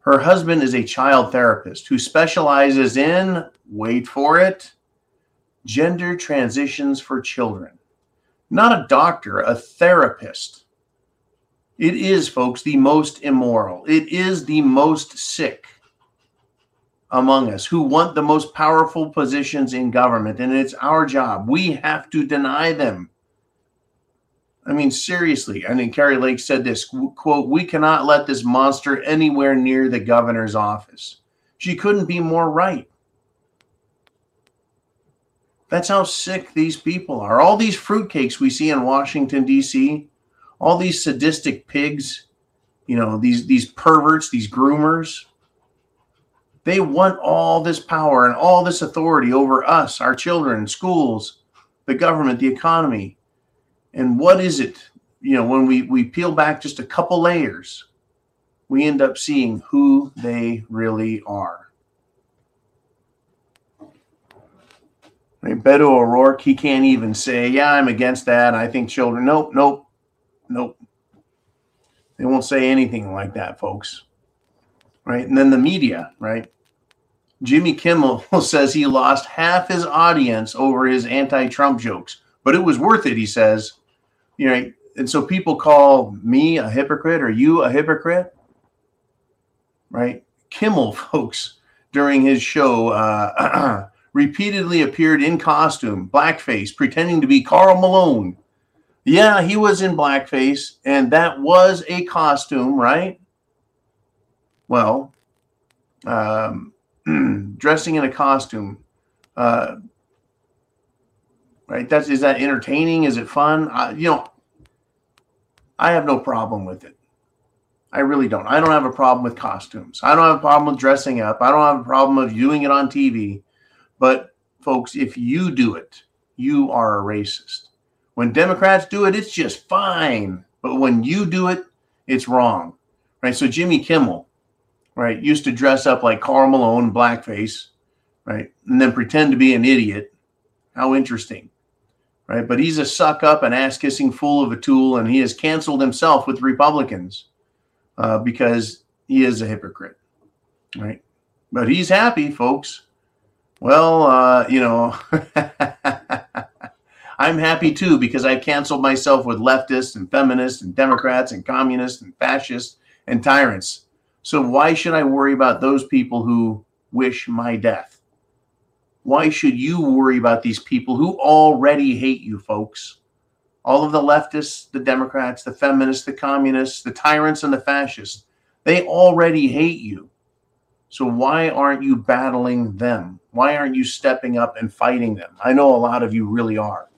Her husband is a child therapist who specializes in, wait for it, gender transitions for children. Not a doctor, a therapist. It is, folks, the most immoral. It is the most sick among us who want the most powerful positions in government. And it's our job. We have to deny them. I mean, seriously. I mean, Kari Lake said this quote, we cannot let this monster anywhere near the governor's office. She couldn't be more right. That's how sick these people are. All these fruitcakes we see in Washington, D.C., all these sadistic pigs, you know, these these perverts, these groomers, they want all this power and all this authority over us, our children, schools, the government, the economy. And what is it? You know, when we we peel back just a couple layers, we end up seeing who they really are. I mean, Beto O'Rourke, he can't even say, "Yeah, I'm against that. I think children." Nope, nope. Nope. They won't say anything like that, folks. Right. And then the media, right? Jimmy Kimmel says he lost half his audience over his anti-Trump jokes, but it was worth it. He says, you know, and so people call me a hypocrite or you a hypocrite, right? Kimmel, folks, during his show, uh, repeatedly appeared in costume, blackface, pretending to be Karl Malone. Yeah, he was in blackface, and that was a costume, right? Well, um, dressing in a costume, uh, right? That's is that entertaining? Is it fun? I, you know, I have no problem with it. I really don't. I don't have a problem with costumes. I don't have a problem with dressing up. I don't have a problem of doing it on TV. But folks, if you do it, you are a racist. When Democrats do it, it's just fine. But when you do it, it's wrong. Right? So Jimmy Kimmel, right, used to dress up like Karl Malone, blackface, right, and then pretend to be an idiot. How interesting. Right? But he's a suck up and ass kissing fool of a tool, and he has canceled himself with Republicans uh, because he is a hypocrite. Right? But he's happy, folks. Well, uh, you know, I'm happy too because I've canceled myself with leftists and feminists and Democrats and communists and fascists and tyrants. So why should I worry about those people who wish my death? Why should you worry about these people who already hate you, folks? All of the leftists, the Democrats, the feminists, the communists, the tyrants, and the fascists, they already hate you. So why aren't you battling them? Why aren't you stepping up and fighting them? I know a lot of you really are.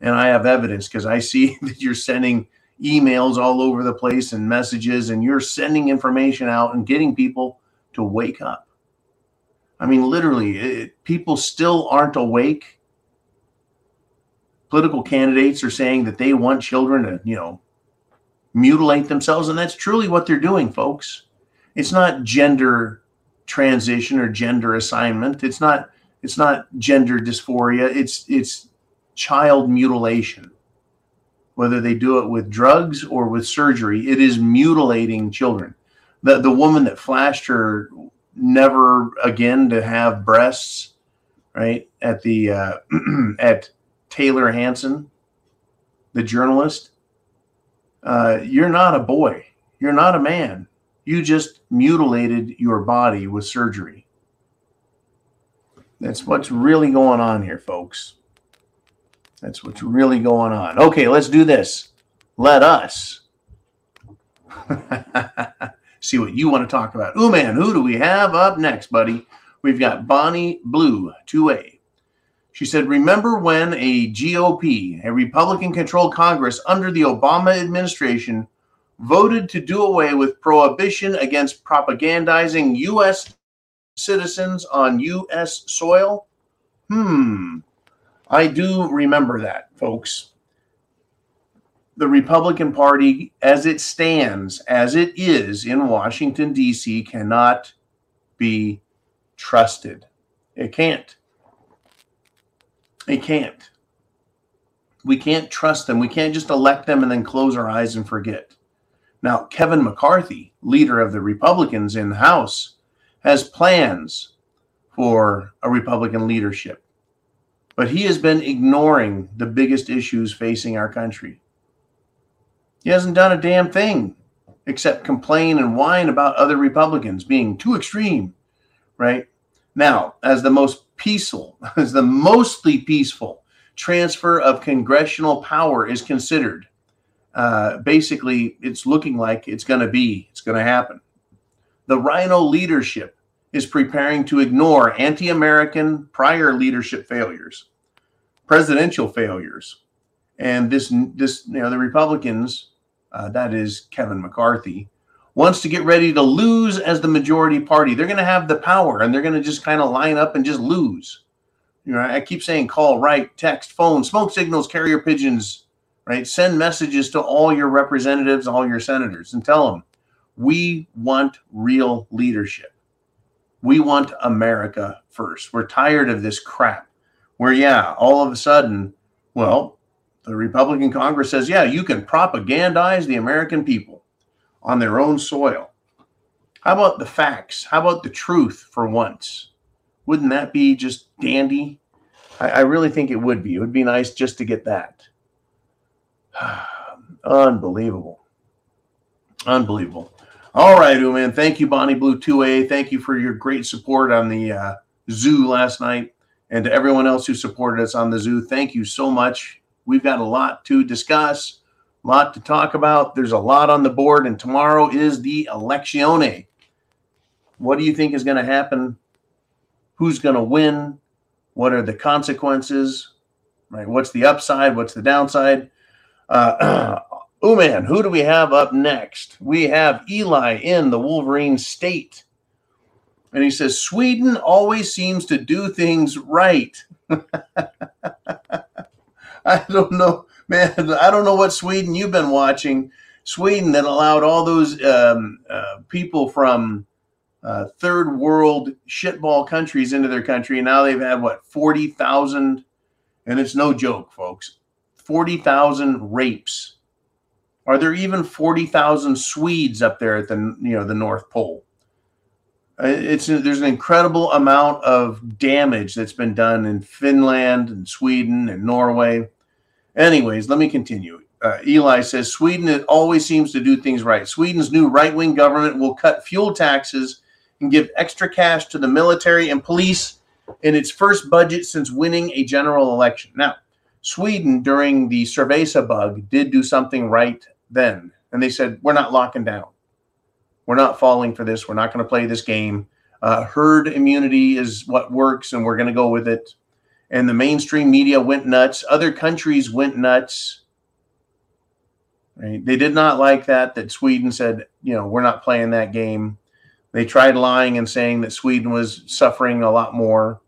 And I have evidence because I see that you're sending emails all over the place and messages, and you're sending information out and getting people to wake up. I mean, literally, it, people still aren't awake. Political candidates are saying that they want children to, you know, mutilate themselves, and that's truly what they're doing, folks. It's not gender transition or gender assignment. It's not it's not gender dysphoria. It's it's child mutilation. Whether they do it with drugs or with surgery, it is mutilating children. The the woman that flashed her never again to have breasts, right? At the uh, at Taylor Hanson, the journalist. Uh, you're not a boy. You're not a man. You just mutilated your body with surgery. That's what's really going on here, folks. That's what's really going on. Okay, let's do this. Let us see what you want to talk about. Ooh, man, who do we have up next, buddy? We've got Bonnie Blue, 2A. She said, Remember when a GOP, a Republican controlled Congress under the Obama administration, voted to do away with prohibition against propagandizing U.S. citizens on U.S. soil? Hmm. I do remember that, folks. The Republican Party, as it stands, as it is in Washington, D.C., cannot be trusted. It can't. It can't. We can't trust them. We can't just elect them and then close our eyes and forget. Now, Kevin McCarthy, leader of the Republicans in the House, has plans for a Republican leadership, but he has been ignoring the biggest issues facing our country. He hasn't done a damn thing except complain and whine about other Republicans being too extreme, right? Now, as the most peaceful, as the mostly peaceful transfer of congressional power is considered, uh, basically it's looking like it's going to be, it's going to happen. The RINO leadership is preparing to ignore anti American prior leadership failures, presidential failures. And this, this, you know, the Republicans, uh, that is Kevin McCarthy, wants to get ready to lose as the majority party. They're going to have the power and they're going to just kind of line up and just lose. You know, I keep saying call, write, text, phone, smoke signals, carrier pigeons, right? Send messages to all your representatives, all your senators, and tell them we want real leadership. We want America first. We're tired of this crap where, yeah, all of a sudden, well, the Republican Congress says, yeah, you can propagandize the American people on their own soil. How about the facts? How about the truth for once? Wouldn't that be just dandy? I, I really think it would be. It would be nice just to get that. Unbelievable. Unbelievable. All right, Uman. Thank you, Bonnie Blue 2A. Thank you for your great support on the uh, zoo last night. And to everyone else who supported us on the zoo, thank you so much. We've got a lot to discuss, a lot to talk about. There's a lot on the board, and tomorrow is the elezione. What do you think is going to happen? Who's going to win? What are the consequences? Right? What's the upside? What's the downside? Uh, oh man, who do we have up next? We have Eli in the Wolverine State. And he says, Sweden always seems to do things right. I don't know, man. I don't know what Sweden you've been watching. Sweden that allowed all those um, uh, people from uh, third world shitball countries into their country. And now they've had what, 40,000, and it's no joke, folks, 40,000 rapes. Are there even 40,000 Swedes up there at the, you know, the North Pole? Uh, it's there's an incredible amount of damage that's been done in Finland and Sweden and Norway. Anyways, let me continue. Uh, Eli says Sweden it always seems to do things right. Sweden's new right wing government will cut fuel taxes and give extra cash to the military and police in its first budget since winning a general election. Now, Sweden during the Cerveza bug did do something right then, and they said, We're not locking down. We're not falling for this. We're not going to play this game. Uh, herd immunity is what works, and we're going to go with it. And the mainstream media went nuts. Other countries went nuts. Right? They did not like that. That Sweden said, you know, we're not playing that game. They tried lying and saying that Sweden was suffering a lot more.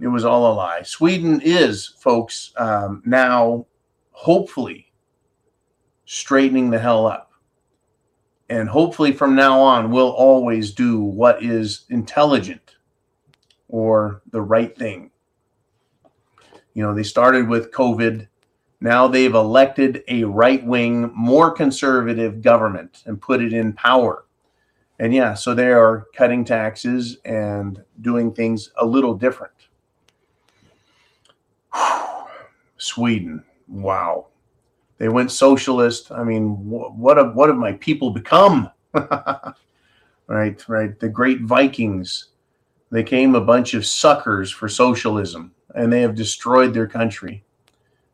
It was all a lie. Sweden is, folks, um, now hopefully straightening the hell up. And hopefully from now on we'll always do what is intelligent or the right thing. You know they started with covid. Now they've elected a right-wing more conservative government and put it in power. And yeah so they are cutting taxes and doing things a little different. Sweden. Wow they went socialist. I mean, wh- what have what have my people become? right, right. The great Vikings. They came a bunch of suckers for socialism, and they have destroyed their country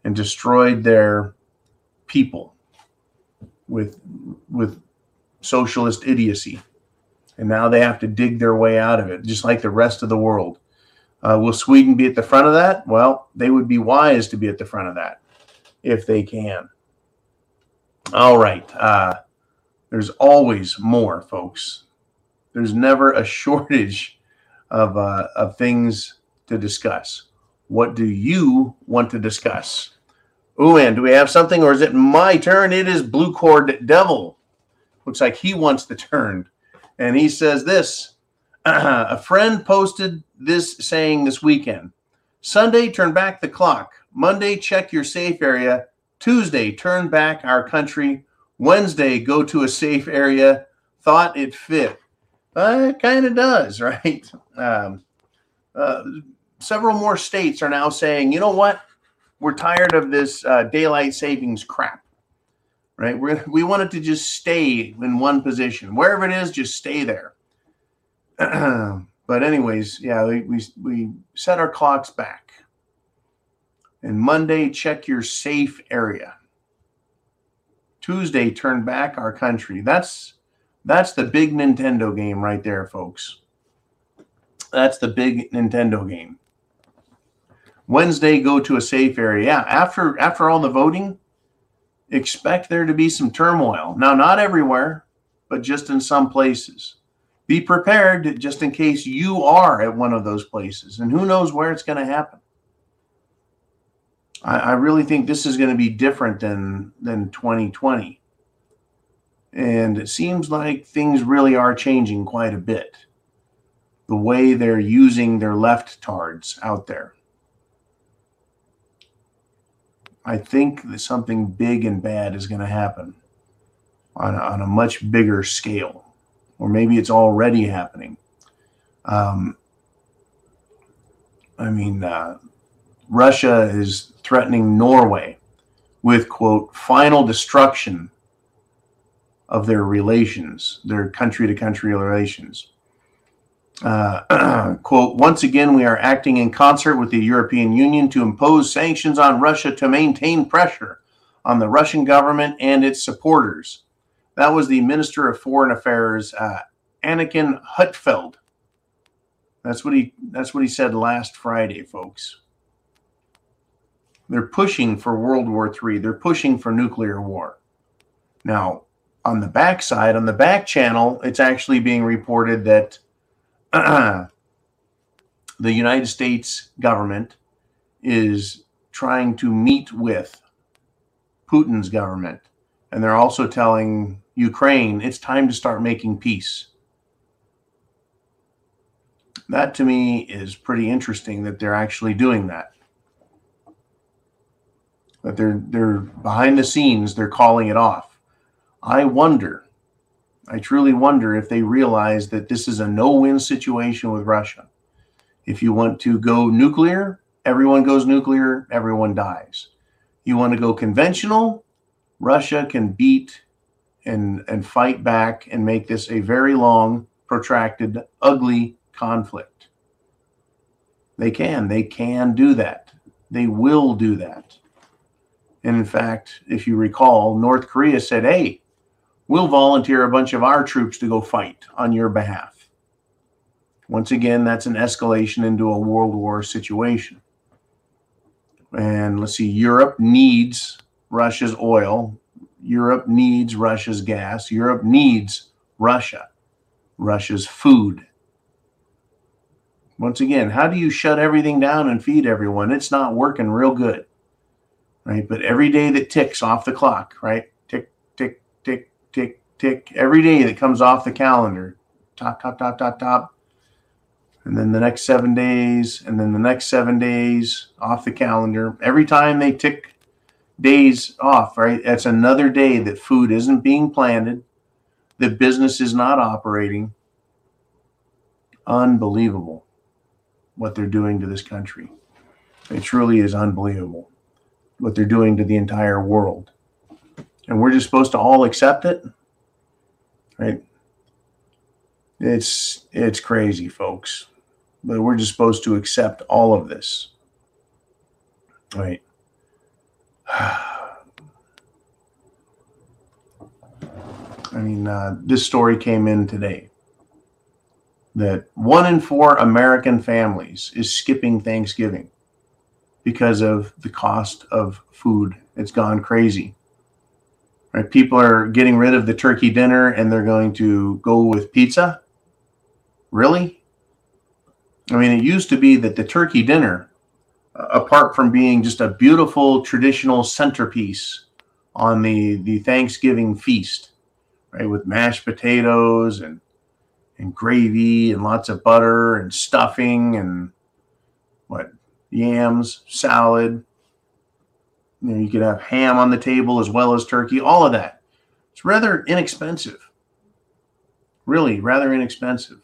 and destroyed their people with with socialist idiocy. And now they have to dig their way out of it, just like the rest of the world. Uh, will Sweden be at the front of that? Well, they would be wise to be at the front of that if they can. All right. Uh, there's always more, folks. There's never a shortage of, uh, of things to discuss. What do you want to discuss? Ooh, and do we have something, or is it my turn? It is Blue Cord Devil. Looks like he wants the turn. And he says this A friend posted this saying this weekend Sunday, turn back the clock. Monday, check your safe area. Tuesday, turn back our country. Wednesday, go to a safe area. Thought it fit. Uh, it kind of does, right? Um, uh, several more states are now saying, you know what? We're tired of this uh, daylight savings crap, right? we we want it to just stay in one position. Wherever it is, just stay there. but, anyways, yeah, we, we, we set our clocks back and Monday, check your safe area. Tuesday, turn back our country. That's that's the big Nintendo game right there, folks. That's the big Nintendo game. Wednesday, go to a safe area. Yeah, after after all the voting, expect there to be some turmoil. Now, not everywhere, but just in some places. Be prepared just in case you are at one of those places, and who knows where it's going to happen. I, I really think this is going to be different than than 2020. And it seems like things really are changing quite a bit. The way they're using their left tards out there. I think that something big and bad is going to happen on a, on a much bigger scale. or maybe it's already happening. Um, I mean, uh, Russia is threatening Norway with, quote, final destruction of their relations, their country to country relations. Uh, quote, once again, we are acting in concert with the European Union to impose sanctions on Russia to maintain pressure on the Russian government and its supporters. That was the Minister of Foreign Affairs, uh, Anniken Huitfeldt. That's what he that's what he said last Friday, folks. They're pushing for World War III. They're pushing for nuclear war. Now, on the back side, on the back channel, it's actually being reported that the United States government is trying to meet with Putin's government. And they're also telling Ukraine it's time to start making peace. That to me is pretty interesting that they're actually doing that. That they're they're behind the scenes, they're calling it off. I wonder, I truly wonder if they realize that this is a no-win situation with Russia. If you want to go nuclear, everyone goes nuclear, everyone dies. You want to go conventional, Russia can beat and and fight back and make this a very long, protracted, ugly conflict. They can. They can do that. They will do that. And in fact, if you recall, North Korea said, hey, we'll volunteer a bunch of our troops to go fight on your behalf. Once again, that's an escalation into a world war situation. And let's see, Europe needs Russia's oil. Europe needs Russia's gas. Europe needs Russia, Russia's food. Once again, how do you shut everything down and feed everyone? It's not working real good, right? But every day that ticks off the clock, right? Tick, tick, tick, tick, tick. Every day that comes off the calendar, top, top, top, top, top. And then the next seven days, and then the next seven days off the calendar. Every time they tick days off, right? That's another day that food isn't being planted, that business is not operating. Unbelievable what they're doing to this country. It truly is unbelievable what they're doing to the entire world. And we're just supposed to all accept it. Right? It's it's crazy, folks. But we're just supposed to accept all of this. Right? I mean, uh, this story came in today that one in four American families is skipping Thanksgiving because of the cost of food. It's gone crazy. Right? People are getting rid of the turkey dinner and they're going to go with pizza. Really? I mean, it used to be that the turkey dinner, apart from being just a beautiful traditional centerpiece on the, the Thanksgiving feast, right, with mashed potatoes and and gravy and lots of butter and stuffing and what yams, salad. You, know, you could have ham on the table as well as turkey, all of that. It's rather inexpensive. Really, rather inexpensive.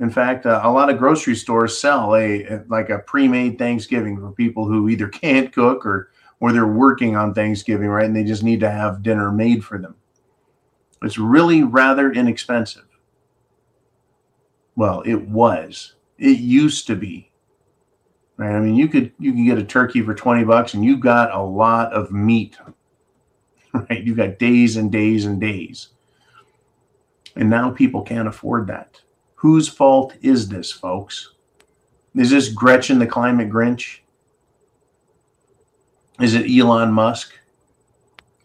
In fact, uh, a lot of grocery stores sell a, a like a pre-made Thanksgiving for people who either can't cook or or they're working on Thanksgiving, right? And they just need to have dinner made for them. It's really rather inexpensive. Well, it was. It used to be. Right? I mean, you could you can get a turkey for 20 bucks and you got a lot of meat. Right? You got days and days and days. And now people can't afford that. Whose fault is this, folks? Is this Gretchen the climate Grinch? Is it Elon Musk?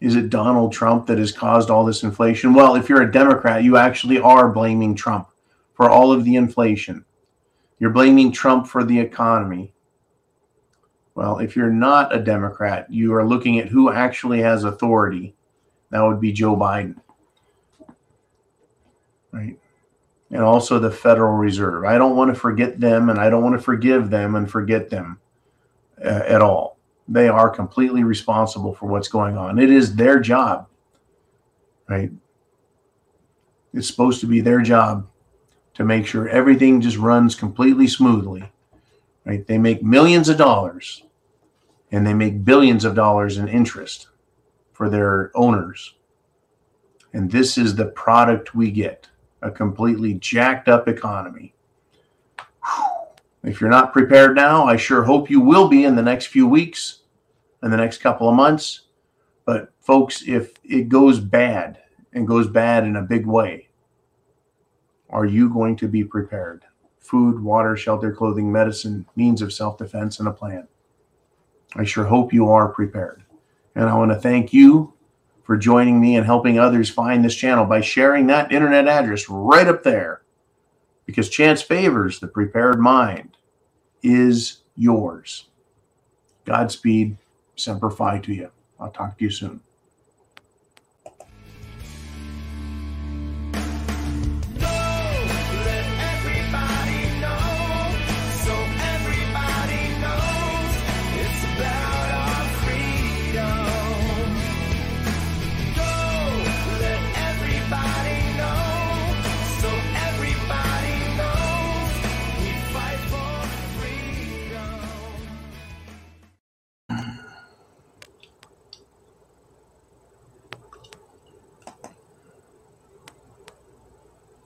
Is it Donald Trump that has caused all this inflation? Well, if you're a Democrat, you actually are blaming Trump for all of the inflation. You're blaming Trump for the economy. Well, if you're not a Democrat, you are looking at who actually has authority. That would be Joe Biden. Right? And also the Federal Reserve. I don't want to forget them and I don't want to forgive them and forget them uh, at all. They are completely responsible for what's going on. It is their job. Right? It's supposed to be their job to make sure everything just runs completely smoothly. Right? They make millions of dollars and they make billions of dollars in interest for their owners. And this is the product we get a completely jacked up economy. If you're not prepared now, I sure hope you will be in the next few weeks, in the next couple of months. But, folks, if it goes bad and goes bad in a big way, are you going to be prepared? Food, water, shelter, clothing, medicine, means of self defense, and a plan. I sure hope you are prepared. And I want to thank you for joining me and helping others find this channel by sharing that internet address right up there. Because chance favors the prepared mind is yours. Godspeed. Semper Fi to you. I'll talk to you soon.